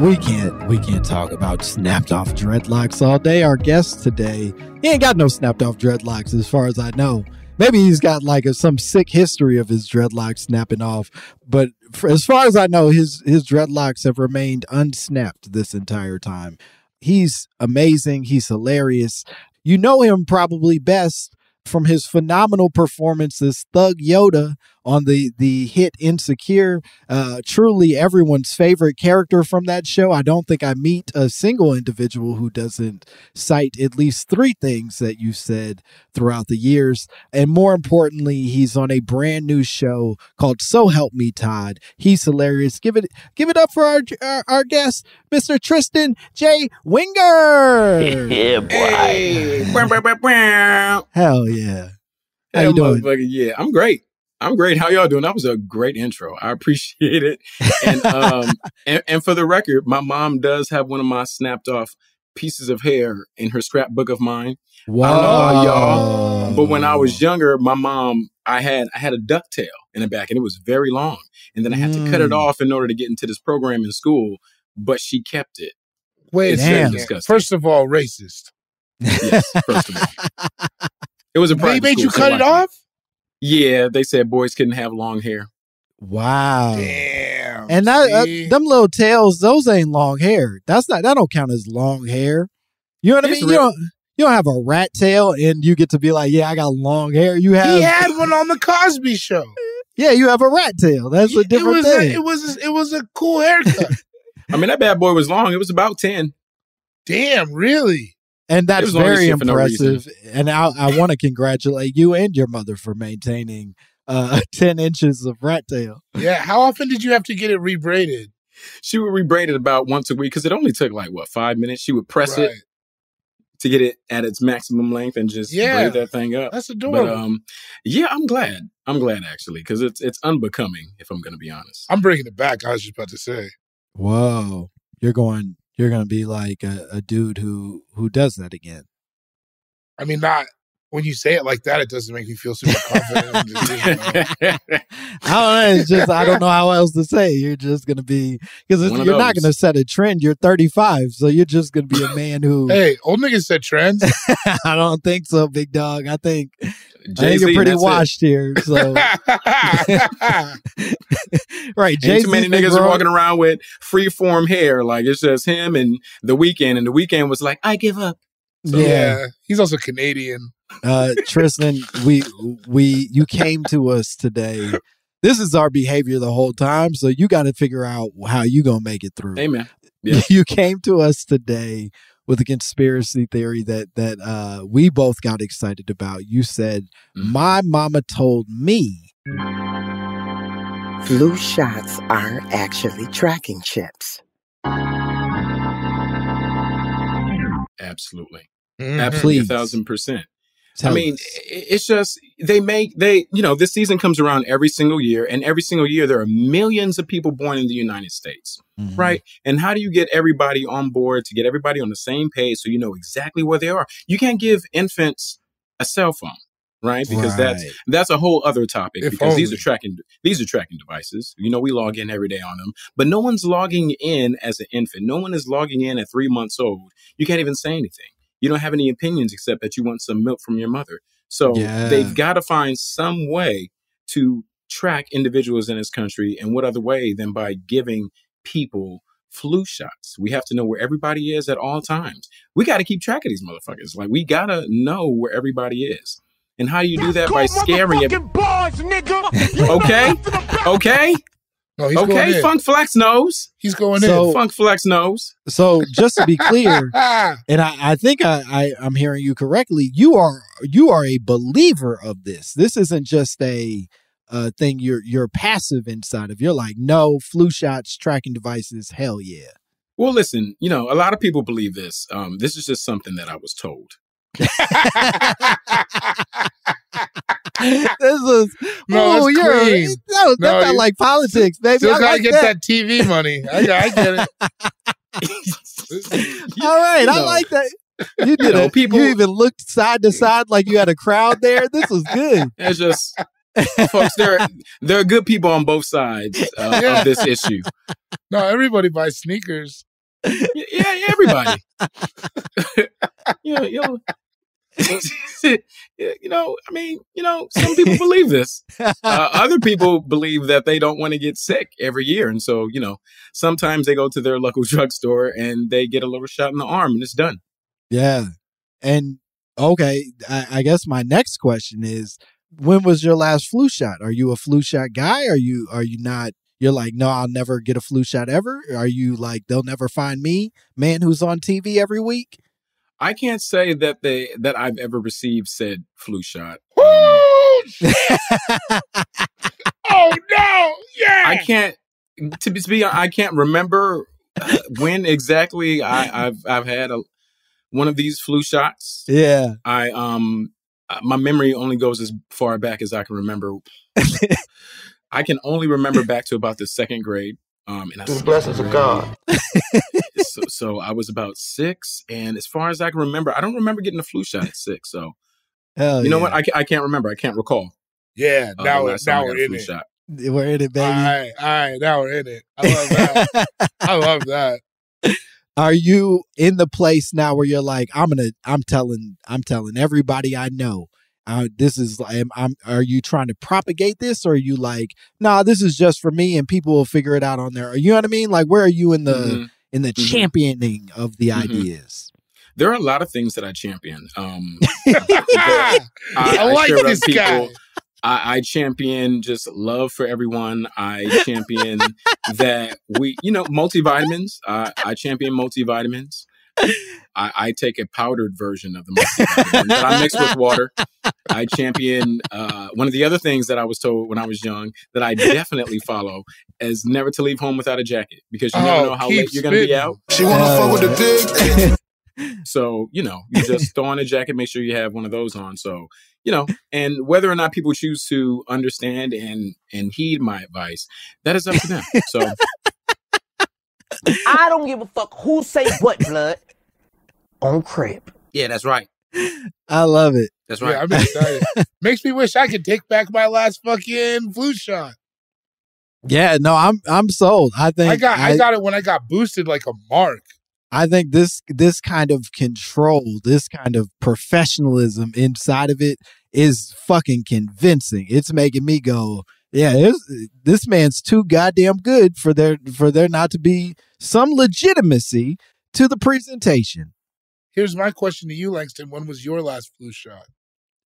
We can't we can't talk about snapped off dreadlocks all day. Our guest today, he ain't got no snapped off dreadlocks as far as I know. Maybe he's got like a, some sick history of his dreadlocks snapping off, but for, as far as I know, his his dreadlocks have remained unsnapped this entire time. He's amazing. He's hilarious. You know him probably best from his phenomenal performance as Thug Yoda on the the hit Insecure. Uh, truly everyone's favorite character from that show. I don't think I meet a single individual who doesn't cite at least three things that you said throughout the years. And more importantly, he's on a brand new show called So Help Me Todd. He's hilarious. Give it give it up for our our, our guest, Mr. Tristen J. Winger. Yeah, boy. Hey. Hell yeah. How Hey, you doing? Yeah, I'm great. I'm great. How y'all doing? That was a great intro. I appreciate it. And um and, and for the record, my mom does have one of my snapped off pieces of hair in her scrapbook of mine. Wow. I don't know y'all, But when I was younger, my mom, I had I had a ducktail in the back and it was very long. And then I had to cut it Mm. off in order to get into this program in school, but she kept it. Wait It's Damn. disgusting. First of all, racist. Yes, first of all. It was a They made school, you so cut it off? Yeah, they said boys couldn't have long hair. wow. Damn. And that uh, them little tails, those ain't long hair. That's not that don't count as long hair. You know what I It's mean? You don't you don't have a rat tail and you get to be like, yeah, I got long hair. You have he had one on the Cosby Show. yeah, you have a rat tail. That's a it different was thing. A, it was a, it was a cool haircut. I mean, that bad boy was long. It was about 10. Damn, really? And that's was long as very shit for no impressive. and I, I want to congratulate you and your mother for maintaining uh, 10 inches of rat tail. Yeah. How often did you have to get it rebraided? She would rebraid it about once a week because it only took like, what, five minutes? She would press Right. it to get it at its maximum length and just Yeah. braid that thing up. That's But adorable. um, yeah, I'm glad. I'm glad actually because it's it's unbecoming if I'm going to be honest. I'm bringing it back. I was just about to say. Whoa. You're going you're going to be like a, a dude who who does that again. I mean, not when you say it like that, it doesn't make me feel super confident. just, you know. I don't know. It's just I don't know how else to say. You're just gonna be because you're not gonna set a trend. You're 35, so you're just gonna be a man who. hey, old niggas said trends. I don't think so, big dog. I think I think Jay-Z, you're pretty that's it. washed here. So right, Ain't Jay too many niggas are walking around with free form hair. Like it's just him and the Weeknd. And the Weeknd was like, I give up. Yeah, yeah. He's also Canadian. uh, Tristen, we we you came to us today. This is our behavior the whole time, so you got to figure out how you gonna make it through. Amen. Yeah. You came to us today with a conspiracy theory that that uh, we both got excited about. You said, Mhm. "My mama told me." Flu shots are actually tracking chips. Absolutely. Mhm. Absolutely. A thousand percent. Tell I mean, us. it's just they make they you know this season comes around every single year, and every single year there are millions of people born in the United States, Mhm. right? And how do you get everybody on board to get everybody on the same page so you know exactly where they are? You can't give infants a cell phone, right? Because that's Right. that's a whole other topic If because these are tracking these are tracking devices. You know, we log in every day on them, but no one's logging in as an infant. No one is logging in at three months old. You can't even say anything. You don't have any opinions except that you want some milk from your mother. So Yeah. they've got to find some way to track individuals in this country, and what other way than by giving people flu shots? We have to know where everybody is at all times. We got to keep track of these motherfuckers. Like we gotta know where everybody is. And how do you do that by scaring it? Okay, okay, No, he's going okay. in. Funk Flex knows. He's going So- Funk Flex knows. So just to be clear, and I, I think I, I I'm hearing you correctly. You are you are a believer of this. This isn't just a uh, thing you're you're passive inside of. You're like, no flu shots, tracking devices. Hell yeah. Well, listen, you know, a lot of people believe this. Um, this is just something that I was told. this is No, you're clean. no, that's No, not you- like politics, baby. Still I gotta like get that. that. TV money. I, I get it. All right, You I know, like that. You did know, it. people- you even looked side to side like you had a crowd there. This was good. It's just, folks, there there are good people on both sides uh, Yeah. of this issue. No, everybody buys sneakers. Yeah, yeah, everybody. you know, you know, you know, I mean, you know, some people believe this. Uh, other people believe that they don't want to get sick every year, and so you know, sometimes they go to their local drugstore and they get a little shot in the arm, and it's done. Yeah. And okay, I, I guess my next question is when was your last flu shot? Are you a flu shot guy? Are you are you not you're like, no, I'll never get a flu shot ever? Are you like they'll never find me, man who's on TV every week? I can't say that they that I've ever received said flu shot. Oh no! Yeah. I can't to be, to be I can't remember uh, when exactly I, I've I've had a one of these flu shots. Yeah. I um uh, my memory only goes as far back as I can remember. I can only remember back to about the second grade. Um, and I, the blessings of God. so, so I was about six, and as far as I can remember, I don't remember getting a flu shot at six. So Hell you know yeah. what? I, I can't remember. I can't recall. Yeah. uh, Now, we're now we're in it. shot. We're in it, baby. right, all right. Now we're in it. I love that. I love that. Are you in the place now where you're like, I'm gonna, I'm telling, I'm telling everybody I know, uh, this is, am, I'm, are you trying to propagate this, or are you like, nah, this is just for me, and people will figure it out on there? You know what I mean? Like, where are you in the, Mhm. in the Mhm. championing of the Mhm. ideas? There are a lot of things that I champion. Um, I, I like share with this guy. I, I champion just love for everyone. I champion that we, you know, multivitamins. I, I champion multivitamins. I, I take a powdered version of the multivitamin that I mix with water. I champion uh, one of the other things that I was told when I was young that I definitely follow is never to leave home without a jacket because you never Oh, know how late you're going to be out. She wanna Hell fuck with yeah. the big. So, you know, you just throw on a jacket, make sure you have one of those on. So, you know, and whether or not people choose to understand and and heed my advice, that is up to them. So, I don't give a fuck who say what, blood. On crib. yeah, that's right. I love it. That's right. Yeah, I'm excited. Makes me wish I could take back my last fucking flu shot. Yeah, no, I'm, I'm sold. I think I got I, got it when I got boosted like a mark. I think this this kind of control, this kind of professionalism inside of it is fucking convincing. It's making me go, yeah, this, this man's too goddamn good for there for there not to be some legitimacy to the presentation. Here's my question to you, Langston. When was your last flu shot?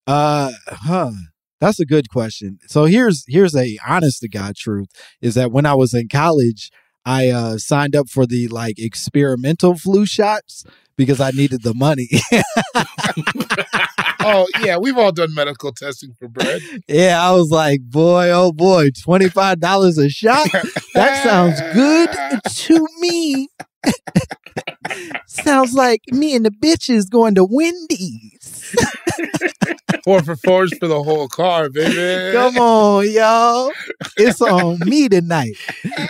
Uh, huh. That's a good question. So here's here's a honest to God truth is that when I was in college, I uh, signed up for the like experimental flu shots because I needed the money. oh yeah, we've all done medical testing for bread. yeah, I was like, boy, oh boy, twenty five dollars a shot. That sounds good to me. Sounds like me and the bitches going to Wendy's. Four for fours for the whole car, baby. Come on, y'all. It's on me tonight.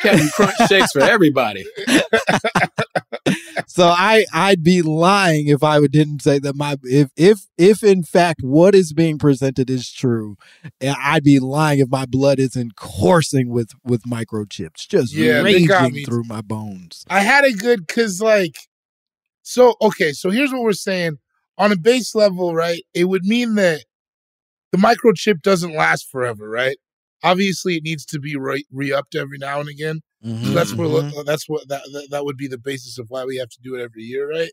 Captain Crunch shakes for everybody. so I I'd be lying if I didn't say that my if if if in fact what is being presented is true, eh, I'd be lying if my blood isn't coursing with with microchips, just Yeah, raging through my bones. I had a good because like so okay, so here's what we're saying. On a base level, right, it would mean that the microchip doesn't last forever, right? Obviously it needs to be re- re-upped every now and again. So that's where Mhm. that's what that, that that would be the basis of why we have to do it every year, right?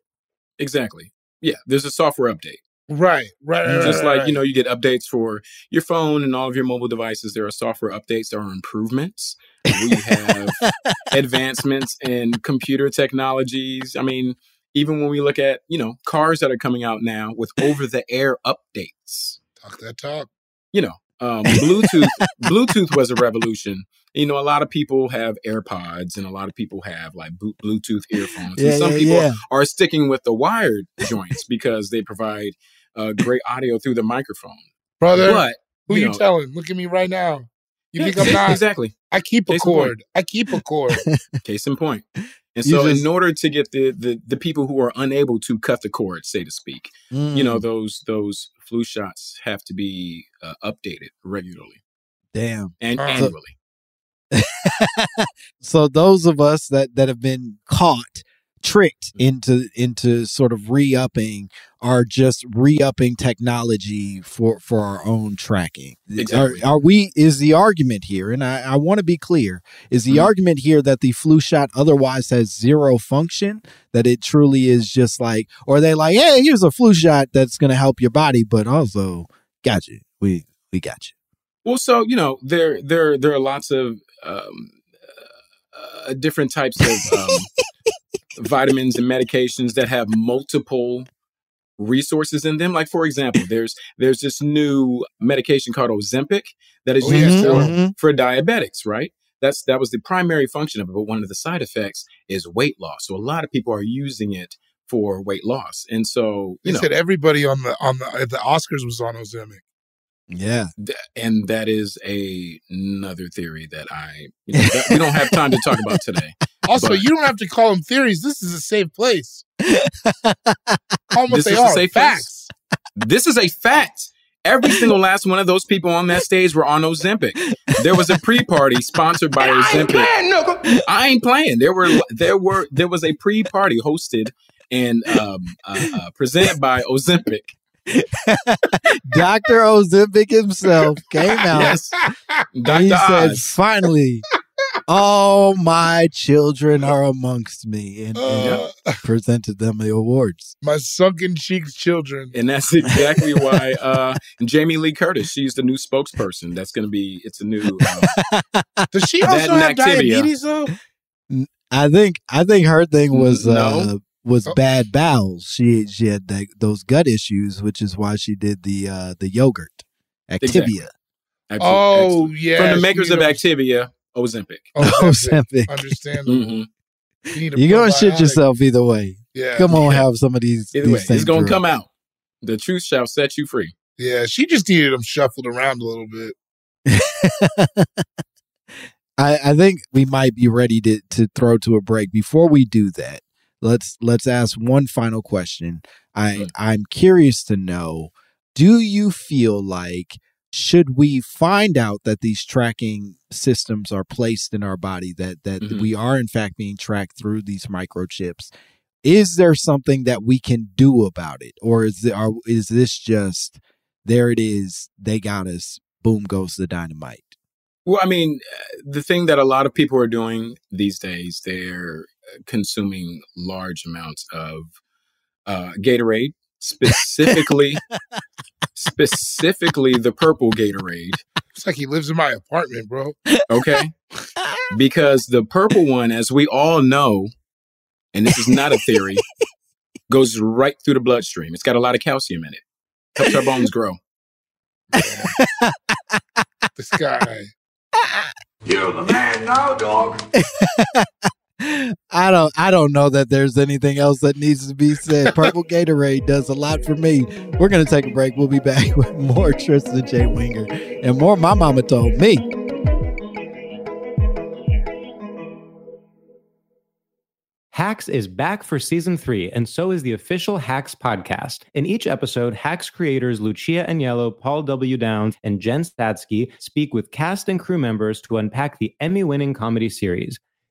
Exactly. Yeah, there's a software update. Right, right, right, Just right, like, you know, you get updates for your phone and all of your mobile devices, there are software updates, there are improvements. We have advancements in computer technologies. I mean, even when we look at, you know, cars that are coming out now with over the air updates. Talk that talk. You know, um, Bluetooth Bluetooth was a revolution. You know, a lot of people have AirPods and a lot of people have like Bluetooth earphones. Yeah, and some yeah, people yeah. are sticking with the wired joints because they provide uh, great audio through the microphone. Brother, But who you you know- telling? Look at me right now. You Yeah, think I'm not? exactly. I keep a Case cord. I keep a cord. Case in point. And You so, just- in order to get the, the the people who are unable to cut the cord, say to speak, you know Mm, those those flu shots have to be uh, updated regularly damn. and Uh, annually. so those of us that that have been caught tricked Mm. into into sort of re-upping are just re-upping technology for for our own tracking Exactly. are, are we is the argument here and i, I want to be clear is the Mhm. argument here that the flu shot otherwise has zero function that it truly is just like or are they like hey here's a flu shot that's going to help your body but also got you we we got you Well, so you know, there there there are lots of um, uh, different types of um, vitamins and medications that have multiple resources in them. Like for example, there's there's this new medication called Ozempic that is Oh, yes, used tell for, 'em. for diabetics, right? That's that was the primary function of it, but one of the side effects is weight loss. So a lot of people are using it for weight loss, and so They you know, said everybody on the on the uh, the Oscars was on Ozempic. yeah Th- and that is a another theory that I you know, that we don't have time to talk about today. Also, But- you don't have to call them theories. This is a safe place. Call them what This they is a are. safe facts. This is a fact. Every single last one of those people on that stage were on Ozempic. There was a pre-party sponsored by Ozempic. I ain't playing. There were there were there was a pre-party hosted and um, uh, uh, presented by Ozempic. Dr. Ozempic himself came out Yes, and Dr. he said, finally, all my children are amongst me and, and Uh, presented them the awards. my sunken cheeks children. And that's exactly why uh, Jamie Lee Curtis, she's the new spokesperson. That's going to be, it's a new, um, Does she also have Activia. diabetes though? I think I think her thing was No. uh, was Oh. bad bowels. She she had that, those gut issues, which is why she did the uh, the yogurt Activia. Exactly. Actu- Oh Actu- yeah. from the she makers need of Activia, Ozempic. Ozempic. Ozempic. Understandable. hmm You need a You're gonna shit yourself either way. Yeah. Come on, have some of these. Either these way, it's going to drugs. come out. The truth shall set you free. Yeah. She just needed them shuffled around a little bit. I, I think we might be ready to to throw to a break. Before we do that, let's let's ask one final question. I. I'm curious to know: Do you feel like should we find out that these tracking systems are placed in our body that that Mhm. we are in fact being tracked through these microchips? Is there something that we can do about it, or is there, are, is this just there? It is. They got us. Boom goes the dynamite. Well, I mean, the thing that a lot of people are doing these days, they're uh, consuming large amounts of uh, Gatorade, specifically, specifically the purple Gatorade. It's like he lives in my apartment, bro. Okay, because the purple one, as we all know, and this is not a theory, goes right through the bloodstream. It's got a lot of calcium in it. Helps our bones grow. This guy. You're the man now, dog. I don't I don't know that there's anything else that needs to be said. Purple Gatorade does a lot for me. We're gonna take a break. We'll be back with more Tristen J. Winger and more my mama told me. Hacks is back for season three, and so is the official Hacks podcast. In each episode, Hacks creators Lucia Aniello, Paul W. Downs, and Jen Statsky speak with cast and crew members to unpack the Emmy winning comedy series.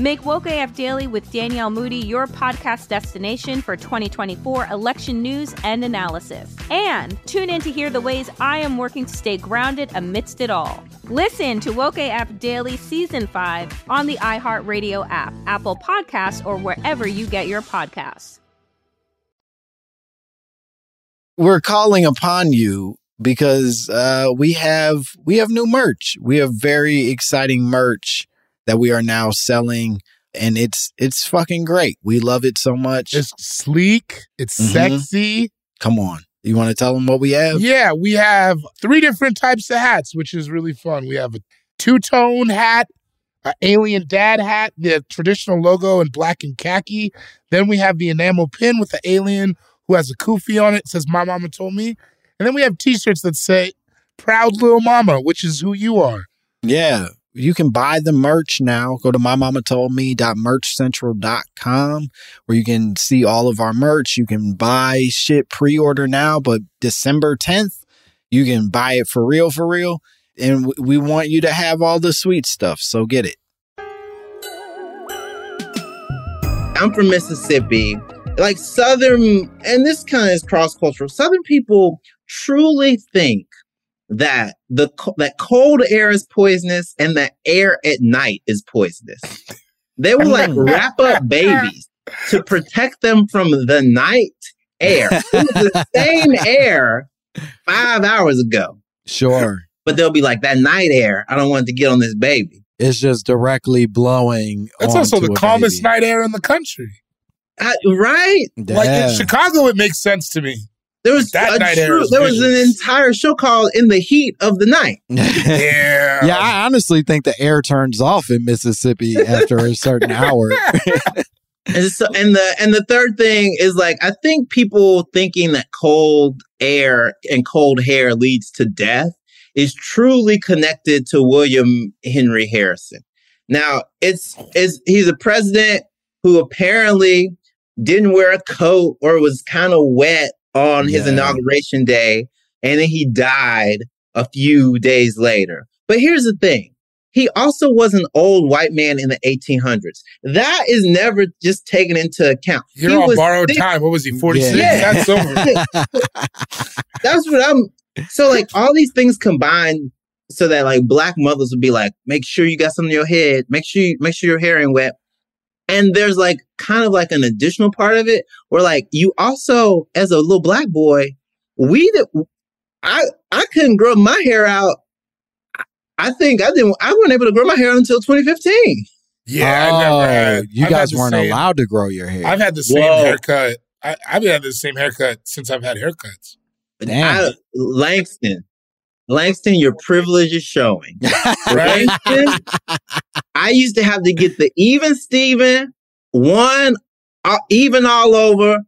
Make Woke AF Daily with Danielle Moody your podcast destination for 2024 election news and analysis. And tune in to hear the ways I am working to stay grounded amidst it all. Listen to Woke AF Daily Season 5 on the iHeartRadio app, Apple Podcasts, or wherever you get your podcasts. We're calling upon you because uh, we have we have new merch. We have very exciting merch that we are now selling and it's it's fucking great. We love it so much. It's sleek, it's Mhm. sexy. Come on. You want to tell them what we have? Yeah, we have three different types of hats, which is really fun. We have a two tone hat, an alien dad hat, the traditional logo in black and khaki. Then we have the enamel pin with the alien who has a kufi on it, says My Mama Told Me. And then we have t shirts that say Proud Little Mama, which is who you are. Yeah. You can buy the merch now. Go to mymamatoldme.merchcentral.com where you can see all of our merch. You can buy shit pre-order now, but December 10th, you can buy it for real, for real. And we want you to have all the sweet stuff. So get it. I'm from Mississippi. Like Southern, and this kind of is cross cultural. Southern people truly think that the that cold air is poisonous and that air at night is poisonous. They will like wrap up babies to protect them from the night air. It was the same air five hours ago. Sure. But they'll be like, that night air, I don't want it to get on this baby. It's just directly blowing. That's also the a calmest baby. night air in the country. I, right? Like in Chicago, it makes sense to me. There was That a night true- is there was an entire show called "In the Heat of the Night." Yeah. Yeah, I honestly think the air turns off in Mississippi after a certain hour. And so, and the and the third thing is like I think people thinking that cold air and cold hair leads to death is truly connected to William Henry Harrison. Now, it's is he's a president who apparently didn't wear a coat or was kind of wet on his Yeah. inauguration day, and then he died a few days later. But here's the thing. He also was an old white man in the 1800s. That is never just taken into account. You're He on was borrowed thick- time. What was he, 46? Yeah. That's over. That's what I'm. So like all these things combined, so that like black mothers would be like, make sure you got something in your head. Make sure you make sure your hair ain't wet. And there's like kind of like an additional part of it where like you also as a little black boy, we that I I couldn't grow my hair out. I- I think I didn't. I wasn't able to grow my hair until 2015. Yeah, I oh, never had. you I've guys had weren't same- allowed to grow your hair. I've had the same Whoa. haircut. I, I've had the same haircut since I've had haircuts. Damn. I, Langston, Langston, your privilege is showing. Right? Langston, I used to have to get the even Steven, one uh, even all over,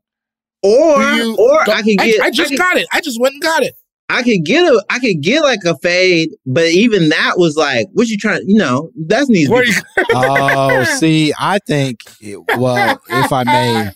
or you- or I could get. I, just could, got it. I just went and got it. I could get a. I could get like a fade, but even that was like, what you trying? You know, that's needs. to Where be- you, oh, see, I think, it, well, if I may,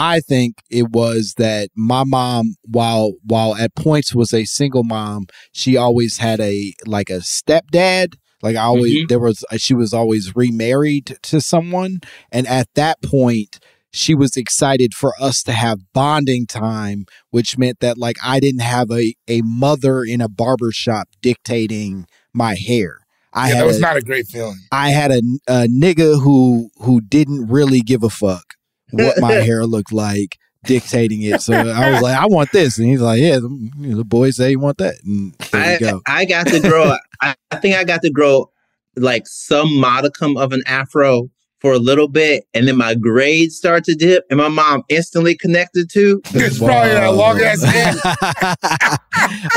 I think it was that my mom, while while at points was a single mom, she always had a like a stepdad. Like I always, Mhm. there was she was always remarried to someone, and at that point, she was excited for us to have bonding time, which meant that like I didn't have a a mother in a barber shop dictating my hair. I yeah, had that was a- not a great feeling. I had a, a nigga who who didn't really give a fuck what my hair looked like dictating it. So I was like, I want this, and he's like, Yeah, the, you know, the boys say you want that, and there you I, go. I got to grow. I, I think I got to grow like some modicum of an afro for a little bit, and then my grades start to dip, and my mom instantly connected to. It's probably that long ass hair.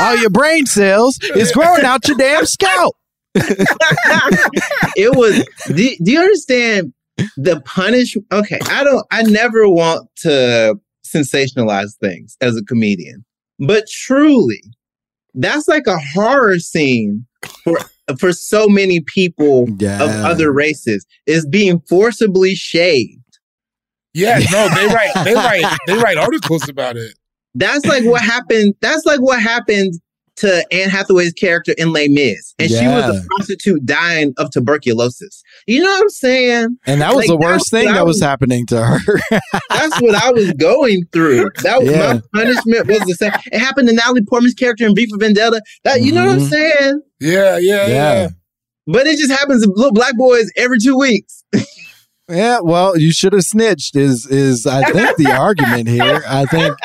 All your brain cells is growing out your damn scalp. it was. Do, do you understand the punish? Okay, I don't. I never want to sensationalize things as a comedian, but truly, that's like a horror scene for for so many people of other races is being forcibly shaved. Yeah, no, they write they write they write articles about it. That's like what happened. That's like what happened to Anne Hathaway's character in Les Mis, and she was a prostitute dying of tuberculosis. You know what I'm saying? And that was Like, the worst that's thing what that was was- happening to her. That's what I was going through. That was Yeah. my punishment was the same. It happened to Natalie Portman's character in V for Vendetta. That you know what I'm Mhm. saying? Yeah, yeah, Yeah. yeah. But it just happens to little black boys every two weeks. yeah, well, you should have snitched. Is is I think the argument here? I think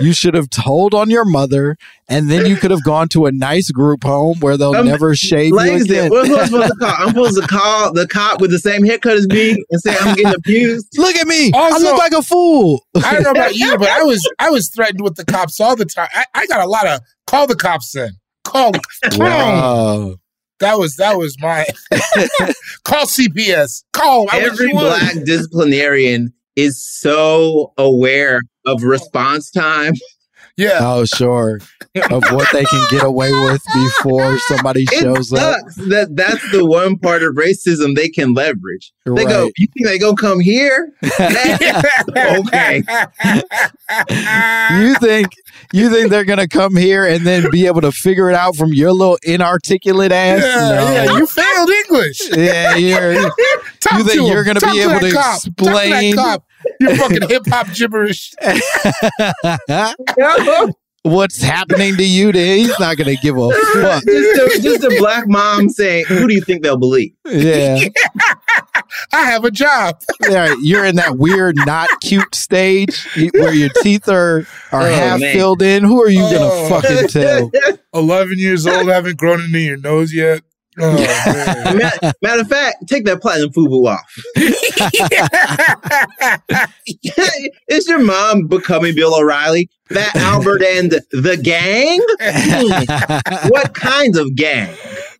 you should have told on your mother, and then you could have gone to a nice group home where they'll Um, never shave you again. what am I supposed to call? I'm supposed to call the cop with the same haircut as me and say I'm getting abused. Look at me! I look like a fool. I don't know about you, but I was I was threatened with the cops all the time. I, I got a lot of call the cops in. Call call 'em. Wow. That was that was my call CPS. Call Every black disciplinarian is so aware of response time. Yeah. Oh, sure. Of what they can get away with before somebody It shows up. that that's the one part of racism they can leverage. They go, you think they gonna come here? okay. You think you think they're gonna come here and then be able to figure it out from your little inarticulate ass? Yeah, No. yeah, you failed English. Yeah, you're. Talk you think to you're gonna be able to cop. Talk to explain cop. Your fucking hip hop gibberish. what's happening to you? To he's not gonna give a fuck. just, a, just a black mom saying, "Who do you think they'll believe?" Yeah, I have a job. yeah. You're in that weird, not cute stage where your teeth are are Oh, half man. filled in. Who are you gonna Oh. fucking tell? 11 years old, haven't grown into your nose yet. Oh, matter, matter of fact, take that platinum FUBU off. Is your mom becoming Bill O'Reilly? Fat Albert and the gang? What kind of gang?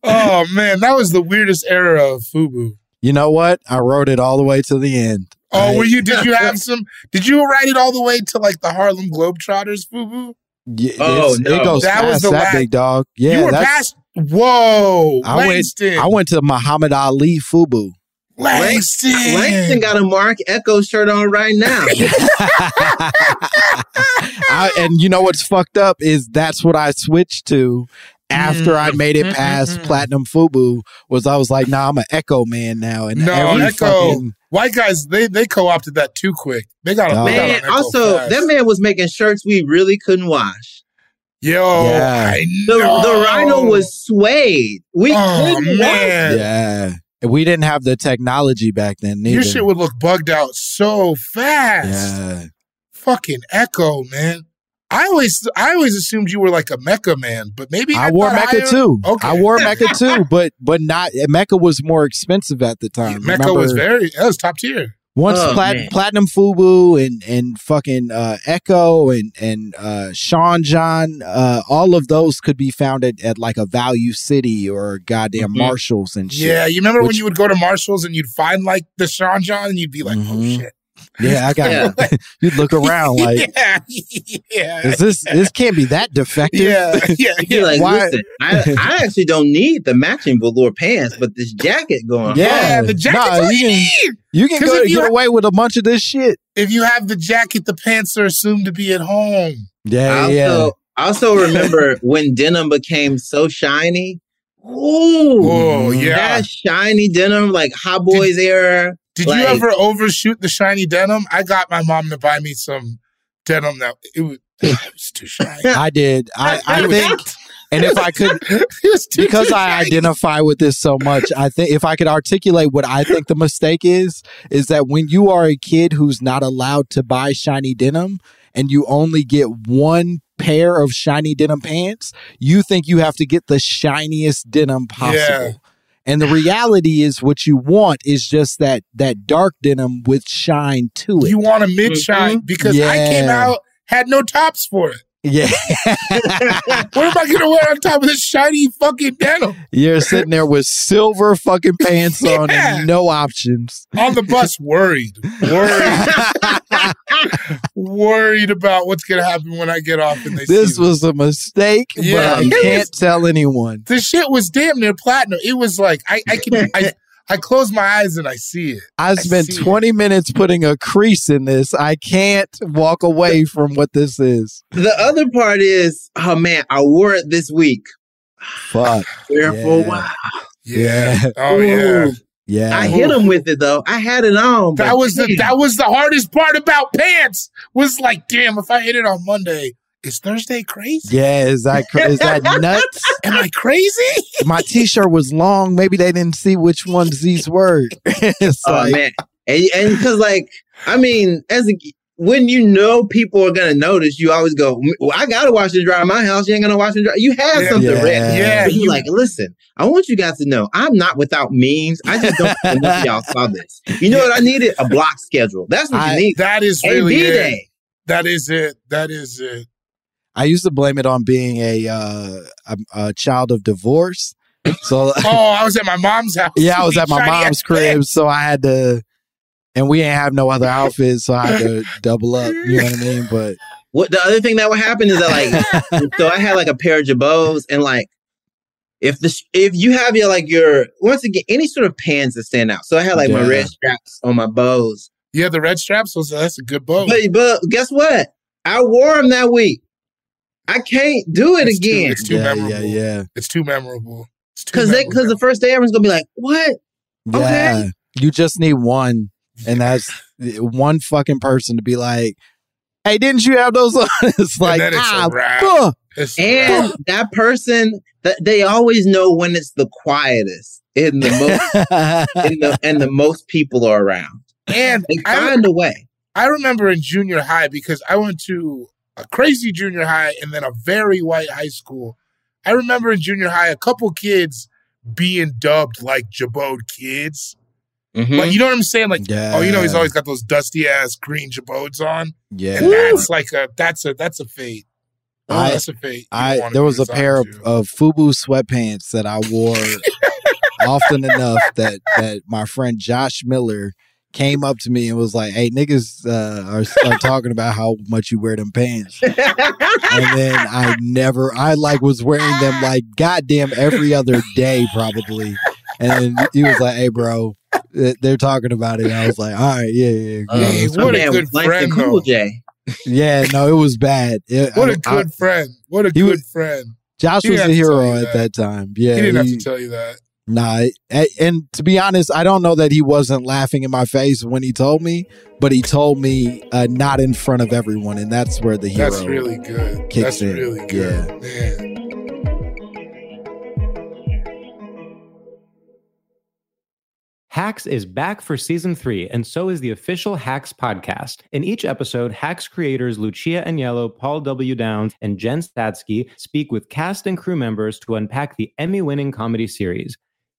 oh man, that was the weirdest era of FUBU. You know what? I wrote it all the way to the end. Oh, I- were you? Did you have some? Did you write it all the way to like the Harlem Globetrotters, FUBU? Yeah, Oh, no. It goes That was the that la- big dog. Yeah, you were that's. past. Whoa, I went. Langston. I went to Muhammad Ali Fubu. Langston. Langston got a Marc Ecko shirt on right now. I, and you know what's fucked up is that's what I switched to after I mm. made it mm-hmm, past mm-hmm. Platinum Fubu. Was I was like, nah, I'm an Ecko man now, and No, every Ecko. fucking- White guys, they they co-opted that too quick. They got a Oh. Man, also, fast. that man was making shirts we really couldn't wash. Yo, Yeah. I The, know. the rhino was suede. We Oh couldn't man, yeah. We didn't have the technology back then. Neither. your shit would look bugged out so fast. yeah. Fucking Ecko, man. I always I always assumed you were like a Mecca man, but maybe I got wore that Mecca higher- too. Okay, I wore Mecca too, but but not Mecca was more expensive at the time. Mecca was very that was top tier. Once Oh, plat- platinum Fubu and and fucking uh, Ecko and and uh, Sean John, uh, all of those could be found at, at like a Value City or goddamn Mhm. Marshalls and shit. Yeah, you remember when you would go to Marshalls and you'd find like the Sean John and you'd be like, oh Mhm. shit. Yeah, I got. You'd look around like, yeah, yeah, is this this can't be that defective? yeah, yeah, You're yeah. like, Why- listen, I, I actually don't need the matching velour pants, but this jacket going. Yeah. Yeah, the jacket's Nah, all you you can- need. You can 'Cause go if you get ha- away with a bunch of this shit. If you have the jacket, the pants are assumed to be at home. Yeah, I yeah. also, I also remember when denim became so shiny. Ooh, Oh, yeah. that shiny denim, like Hot Boys era. Did Like- you ever overshoot the shiny denim? I got my mom to buy me some denim that it was, it was too shiny. I did. I, I think, and if I could, it was too, because I identify with this so much, I think if I could articulate what I think the mistake is, is that when you are a kid who's not allowed to buy shiny denim and you only get one pair of shiny denim pants, you think you have to get the shiniest denim possible. Yeah. And the reality is what you want is just that that dark denim with shine to it. You want a mm-hmm. mid shine because I came out had no tops for it. Yeah. What am I gonna wear on top of this shiny fucking denim You're sitting there with silver fucking pants on and no options. on the bus? Worried, worried, worried about what's gonna happen when I get off and they This see me. was a mistake, Yeah. but I can't was- tell anyone. the shit was damn near platinum. It was like I, I can I, I close my eyes and I see it. I spent see it. 20 minutes putting a crease in this. I can't walk away from what this is. The other part is, oh man, I wore it this week. Fuck. A Yeah. while. Yeah. Yeah. Oh yeah. Yeah. I hit him with it though. I had it on. That was the that was the hardest part about pants. Was like, damn, if I hit it on Monday, is Thursday crazy? yeah, is that cra- is that nuts? Am I crazy? My t-shirt was long. Maybe they didn't see which ones these were. it's Oh like, man, and and because like I mean, as a when you know people are gonna notice, you always go, well, "I gotta wash and dry my house." You ain't gonna wash and dry. You have Yeah. something Yeah. ready. Yeah, But you you- like, listen. I want you guys to know I'm not without means. I just don't know enough of y'all saw this. You know what I needed? A block schedule. That's what I- you need. That is A really B it. day. That is it. That is it. I used to blame it on being a uh, a, a child of divorce. So Oh, I was at my mom's house. yeah, I was at my mom's crib, so I had to, and we ain't have no other outfits, so I had to double up. You know what I mean? But What the other thing that would happen is that like so I had like a pair of jabots and like if the if you have your like your once again any sort of pants that stand out. So I had like my red straps on my bows. Yeah, the red straps was that's a good bow. But but guess what? I wore them that week. I can't do it It's too- again it's too yeah, memorable. yeah, yeah, It's too memorable. It's too because because the first day everyone's gonna be like, "What? yeah. Okay. You just need one, and that's one fucking person to be like, "Hey, didn't you have those?" it's like, then it's ah, wrap. fuck. It's- And that person that they always know when it's the quietest in the most and the and the most people are around. and They find a way. I remember in junior high because I went to a crazy junior high and then a very white high school. I remember in junior high a couple kids being dubbed like Jabode kids. Mhm. Like you know what I'm saying? Like oh, you know he's always got those dusty ass green Jabodes on. Yeah. And that's like a that's a that's a fate. Oh, I- that's a fate. I there was a pair of, of FUBU sweatpants that I wore often enough that that my friend Josh Miller came up to me and was like, "Hey, niggas uh, are, are talking about how much you wear them pants," and then I never, I like was wearing them like goddamn every other day probably, and he was like, "Hey, bro." They're talking about it. And I was like, all right, yeah, yeah, Uh, yeah. Hey, what a man good was Langston friend, Cool though. J. yeah. No, it was bad. It- What I- a I- good friend. What a good was- friend. Josh He was a have to tell hero at that. that time. Yeah, he didn't he- have to tell you that. Nah, and to be honest, I don't know that he wasn't laughing in my face when he told me, but he told me uh, not in front of everyone, and that's where the hero That's really good. kicks That's in. really good. Man. Hacks is back for season three, and so is the official Hacks podcast. In each episode, Hacks creators Lucia Aniello, Paul W. Downs, and Jen Statsky speak with cast and crew members to unpack the Emmy winning comedy series.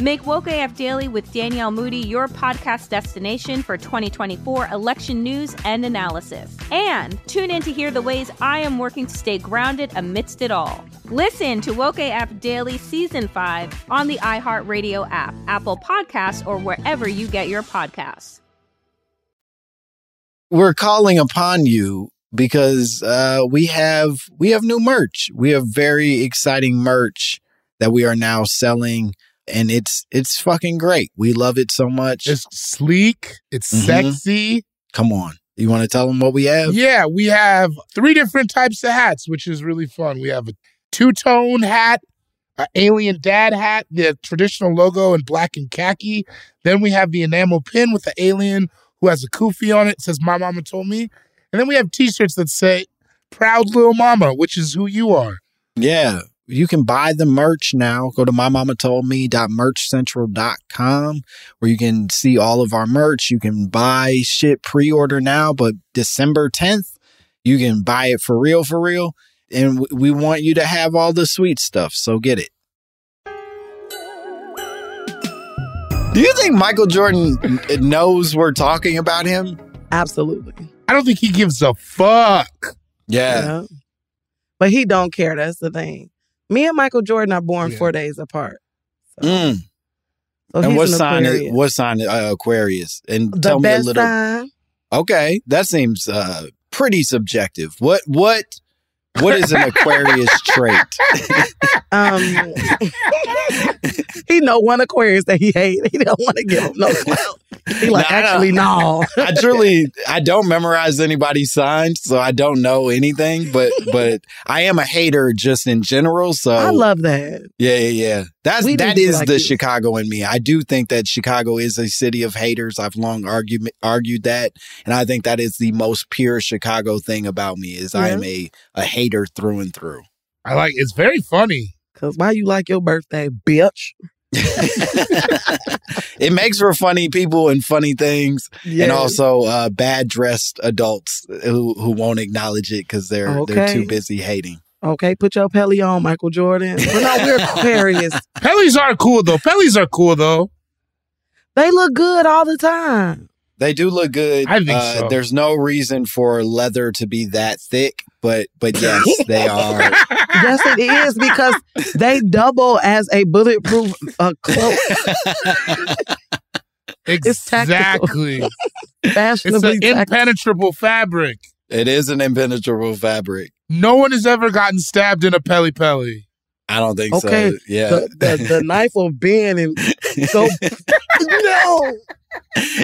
Make Woke AF Daily with Danielle Moody your podcast destination for 2024 election news and analysis. And tune in to hear the ways I am working to stay grounded amidst it all. Listen to Woke AF Daily Season 5 on the iHeartRadio app, Apple Podcasts, or wherever you get your podcasts. we're calling upon you because uh, we have we have new merch. We have very exciting merch that we are now selling, and it's it's fucking great. We love it so much. It's sleek. It's Mhm. sexy. Come on, you want to tell them what we have? Yeah, we have three different types of hats, which is really fun. We have a two tone hat, an alien dad hat, the traditional logo in black and khaki. Then we have the enamel pin with the alien who has a kufi on it. It says, My mama told me. And then we have t shirts that say, Proud Little Mama, which is who you are. Yeah. You can buy the merch now. Go to mymommatoldme.merchcentral.com where you can see all of our merch. You can buy shit pre-order now, but December 10th, you can buy it for real, for real. And w- we want you to have all the sweet stuff. So get it. Do you think Michael Jordan knows we're talking about him? Absolutely. I don't think he gives a fuck. Yeah. Yeah. But he don't care. That's the thing. Me and Michael Jordan are born four days apart. Mm. So and what an sign? Is, what sign? Uh, Aquarius. And The tell me a little. sign. Okay, that seems uh, pretty subjective. What? What? What is an Aquarius trait? Um, he know one Aquarius that he hate. He don't want to give him no clout. He like Nah, I actually no. I truly, I don't memorize anybody's signs, so I don't know anything. But, but I am a hater just in general. So I love that. Yeah, yeah, yeah. That's We that need to is like the you. Chicago in me. I do think that Chicago is a city of haters. I've long argued argued that, and I think that is the most pure Chicago thing about me is I am a a hater through and through. I like it's very funny. Cause why you like your birthday, bitch? It makes for funny people and funny things, and also uh, bad dressed adults who who won't acknowledge it because they're they're too busy hating. Okay, put your Pelle on, Michael Jordan. But no, we're Aquarius. Pellies are cool though. Pellies are cool though. They look good all the time. They do look good. I think uh, so. There's no reason for leather to be that thick, but but yes, they are. yes, it is because they double as a bulletproof uh, cloak. Exactly. it's Fashionably an impenetrable fabric. It is an impenetrable fabric. No one has ever gotten stabbed in a Pelle Pelle. I don't think Okay, so. Yeah. the, the, the knife will bend and go. no,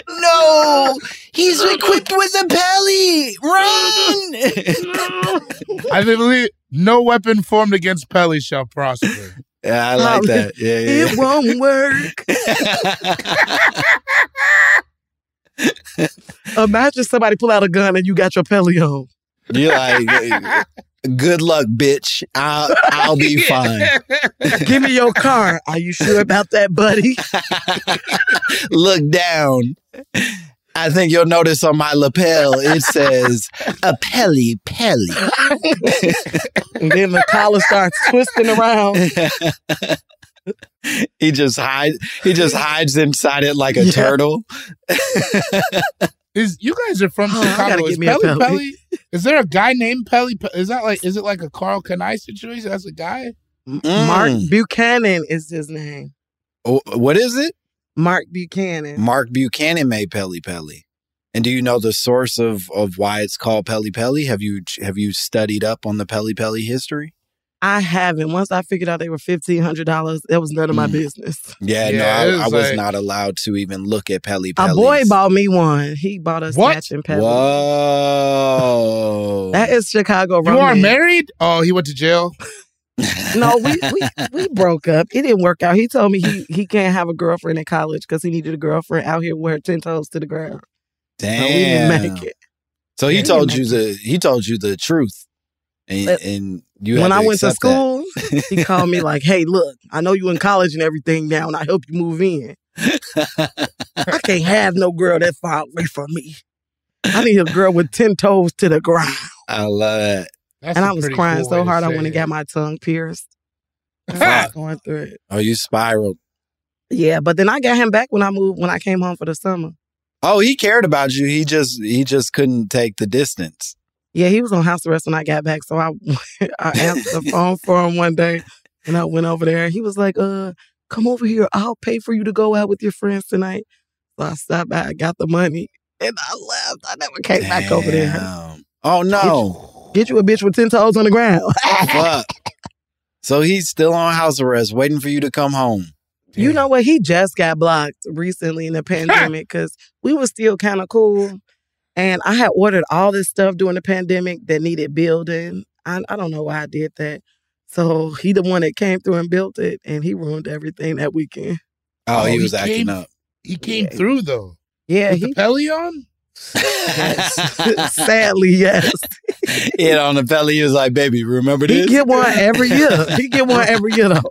no, he's equipped with a belly. Run! I believe no weapon formed against Pelle shall prosper. yeah, I like that. Yeah, yeah. it won't work. Imagine somebody pull out a gun and you got your Pelle on. You're like, good luck, bitch. I'll I'll be fine. Give me your car. Are you sure about that, buddy? Look down. I think you'll notice on my lapel it says a Pelle Pelle. and then the collar starts twisting around. he just hides he just hides inside it like a Yeah. turtle. Is you guys are from Oh, Chicago? Is me a Pelle Pelle. Pelle? Is there a guy named Pelle? Is that like? Is it like a Karl Kani situation? That's a guy. Marc Mm. Buchanan is his name. Oh, what is it? Marc Buchanan. Marc Buchanan made Pelle Pelle. And do you know the source of, of why it's called Pelle Pelle? Have you have you studied up on the Pelle Pelle history? I haven't. Once I figured out they were fifteen hundred dollars, that was none of my Mm. business. Yeah, Yeah, no, I, I was was like- not allowed to even look at Pelle A boy bought me one. He bought us What? matching Pelle. Whoa. That is Chicago You are married? Oh, he went to jail. No, we, we we broke up. It didn't work out. He told me he he can't have a girlfriend in college because he needed a girlfriend out here with her ten toes to the ground. So we didn't Damn. make it. So he Yeah, told didn't you make the he told you the truth, and, But and you when I went to school, he called me like, "Hey, look, I know you in college and everything now, and I help you move in. I can't have no girl that far away from me. I need a girl with ten toes to the ground." I love that. That's and I was crying cool so hard I say went and got my tongue pierced. Going through it. Oh, you spiraled. Yeah, but then I got him back when I moved when I came home for the summer. Oh, he cared about you. He just he just couldn't take the distance. Yeah, he was on house arrest when I got back, so I I answered the phone for him one day, and I went over there. He was like, "Uh, come over here. I'll pay for you to go out with your friends tonight." So I stopped by. I got the money, and I left. I never came back over there. Oh no. Get you a bitch with ten toes on the ground. Fuck. So he's still on house arrest, waiting for you to come home. You know what? He just got blocked recently in the pandemic because we were still kind of cool. And I had ordered all this stuff during the pandemic that needed building. I, I don't know why I did that. So he the one that came through and built it, and he ruined everything that weekend. Oh, Oh, he he was acting came- up. He came through though. Yeah, With he the Pelle on. sadly yes. Hit on the belly. He was like, "Baby, remember this." He get one every year. He get one every year though.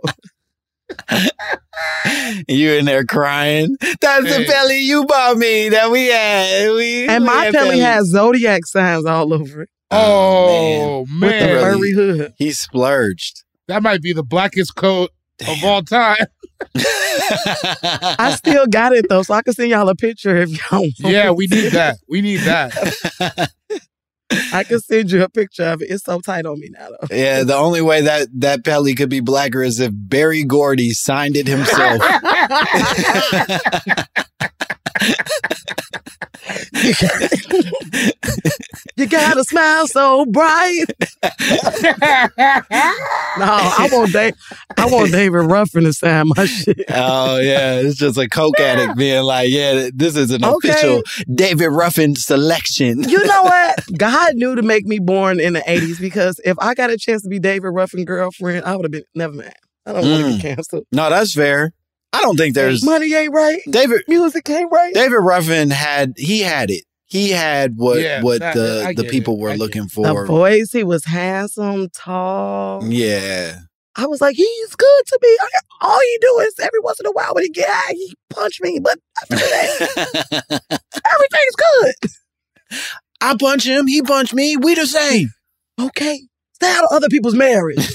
you in there crying. That's the belly you bought me that we had. We And we my had belly bellies. has zodiac signs all over it Oh, oh with man, the furry hood. He splurged. that might be the blackest coat of all time. I still got it though, so I can send y'all a picture if y'all want. Yeah, we need that. We need that. I can send you a picture of it. It's so tight on me now though. Yeah, the only way that that Pelle could be blacker is if Berry Gordy signed it himself. you gotta smile so bright. no, I want Dave. I want David Ruffin to sign my shit. oh yeah, it's just a coke addict being like, yeah, this is an Okay. official David Ruffin selection. You know what? God knew to make me born in the '80s because if I got a chance to be David Ruffin girlfriend, I would have been never mind. I don't want to Mm. be canceled. No, that's fair. I don't think there's Money ain't right. David Music ain't right. David Ruffin had he had it. He had what Yeah, what that- the I the people it. were I looking The for. voice, he was handsome, tall. Yeah. I was like, he's good to me. I- All he do is every once in a while when he get high, he punch me, but after that, everything's good. I punch him, he punch me, we the same. Okay. Stay out of other people's marriage.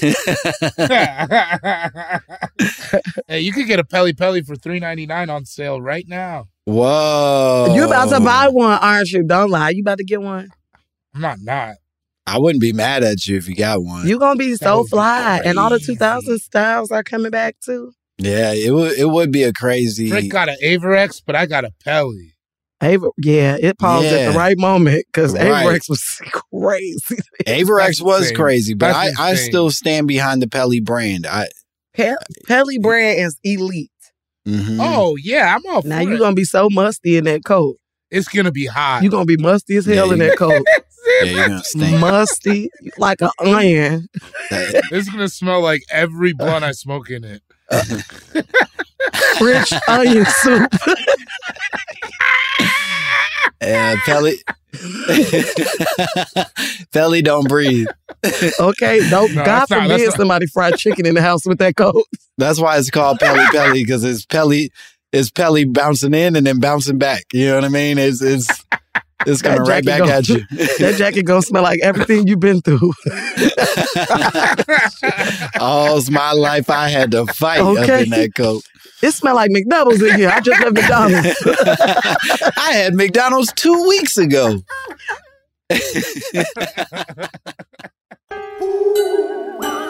hey, you could get a Pelle Pelle for three ninety nine on sale right now. Whoa. You about to buy one, aren't you? Don't lie. You about to get one. I'm not not. I wouldn't be mad at you if you got one. You gonna be so fly, and all the 2000 styles are coming back too. yeah, it would it would be a crazy Frank got an Avirex, but I got a Pelle. Aver- yeah, it paused at the right moment because Right. Avirex was crazy. Avirex was insane. crazy, but I, That's I insane. still stand behind the Pelle brand. I Pe- Pelle brand is elite. mhm. Oh yeah, I'm all Now you're gonna be so musty in that coat. It's gonna be hot. You're gonna be musty as hell Yeah, in that coat. yeah, you're gonna stink. musty like an onion. It's gonna smell like every blunt I smoke in it. Rich onion soup. Uh, yeah, Pelle Pelle don't breathe. Okay, don't No, God that's not- that's forbid not- somebody fried chicken in the house with that coat. That's why it's called Pelle Pelle because it's Pelle it's Pelle bouncing in and then bouncing back. You know what I mean? It's it's it's That coming right back gonna- at you. that jacket gonna smell like everything you've been through. All's my life I had to fight up in that coat. It smell like McDonald's in here. I just left McDonald's. I had McDonald's two weeks ago. Microchips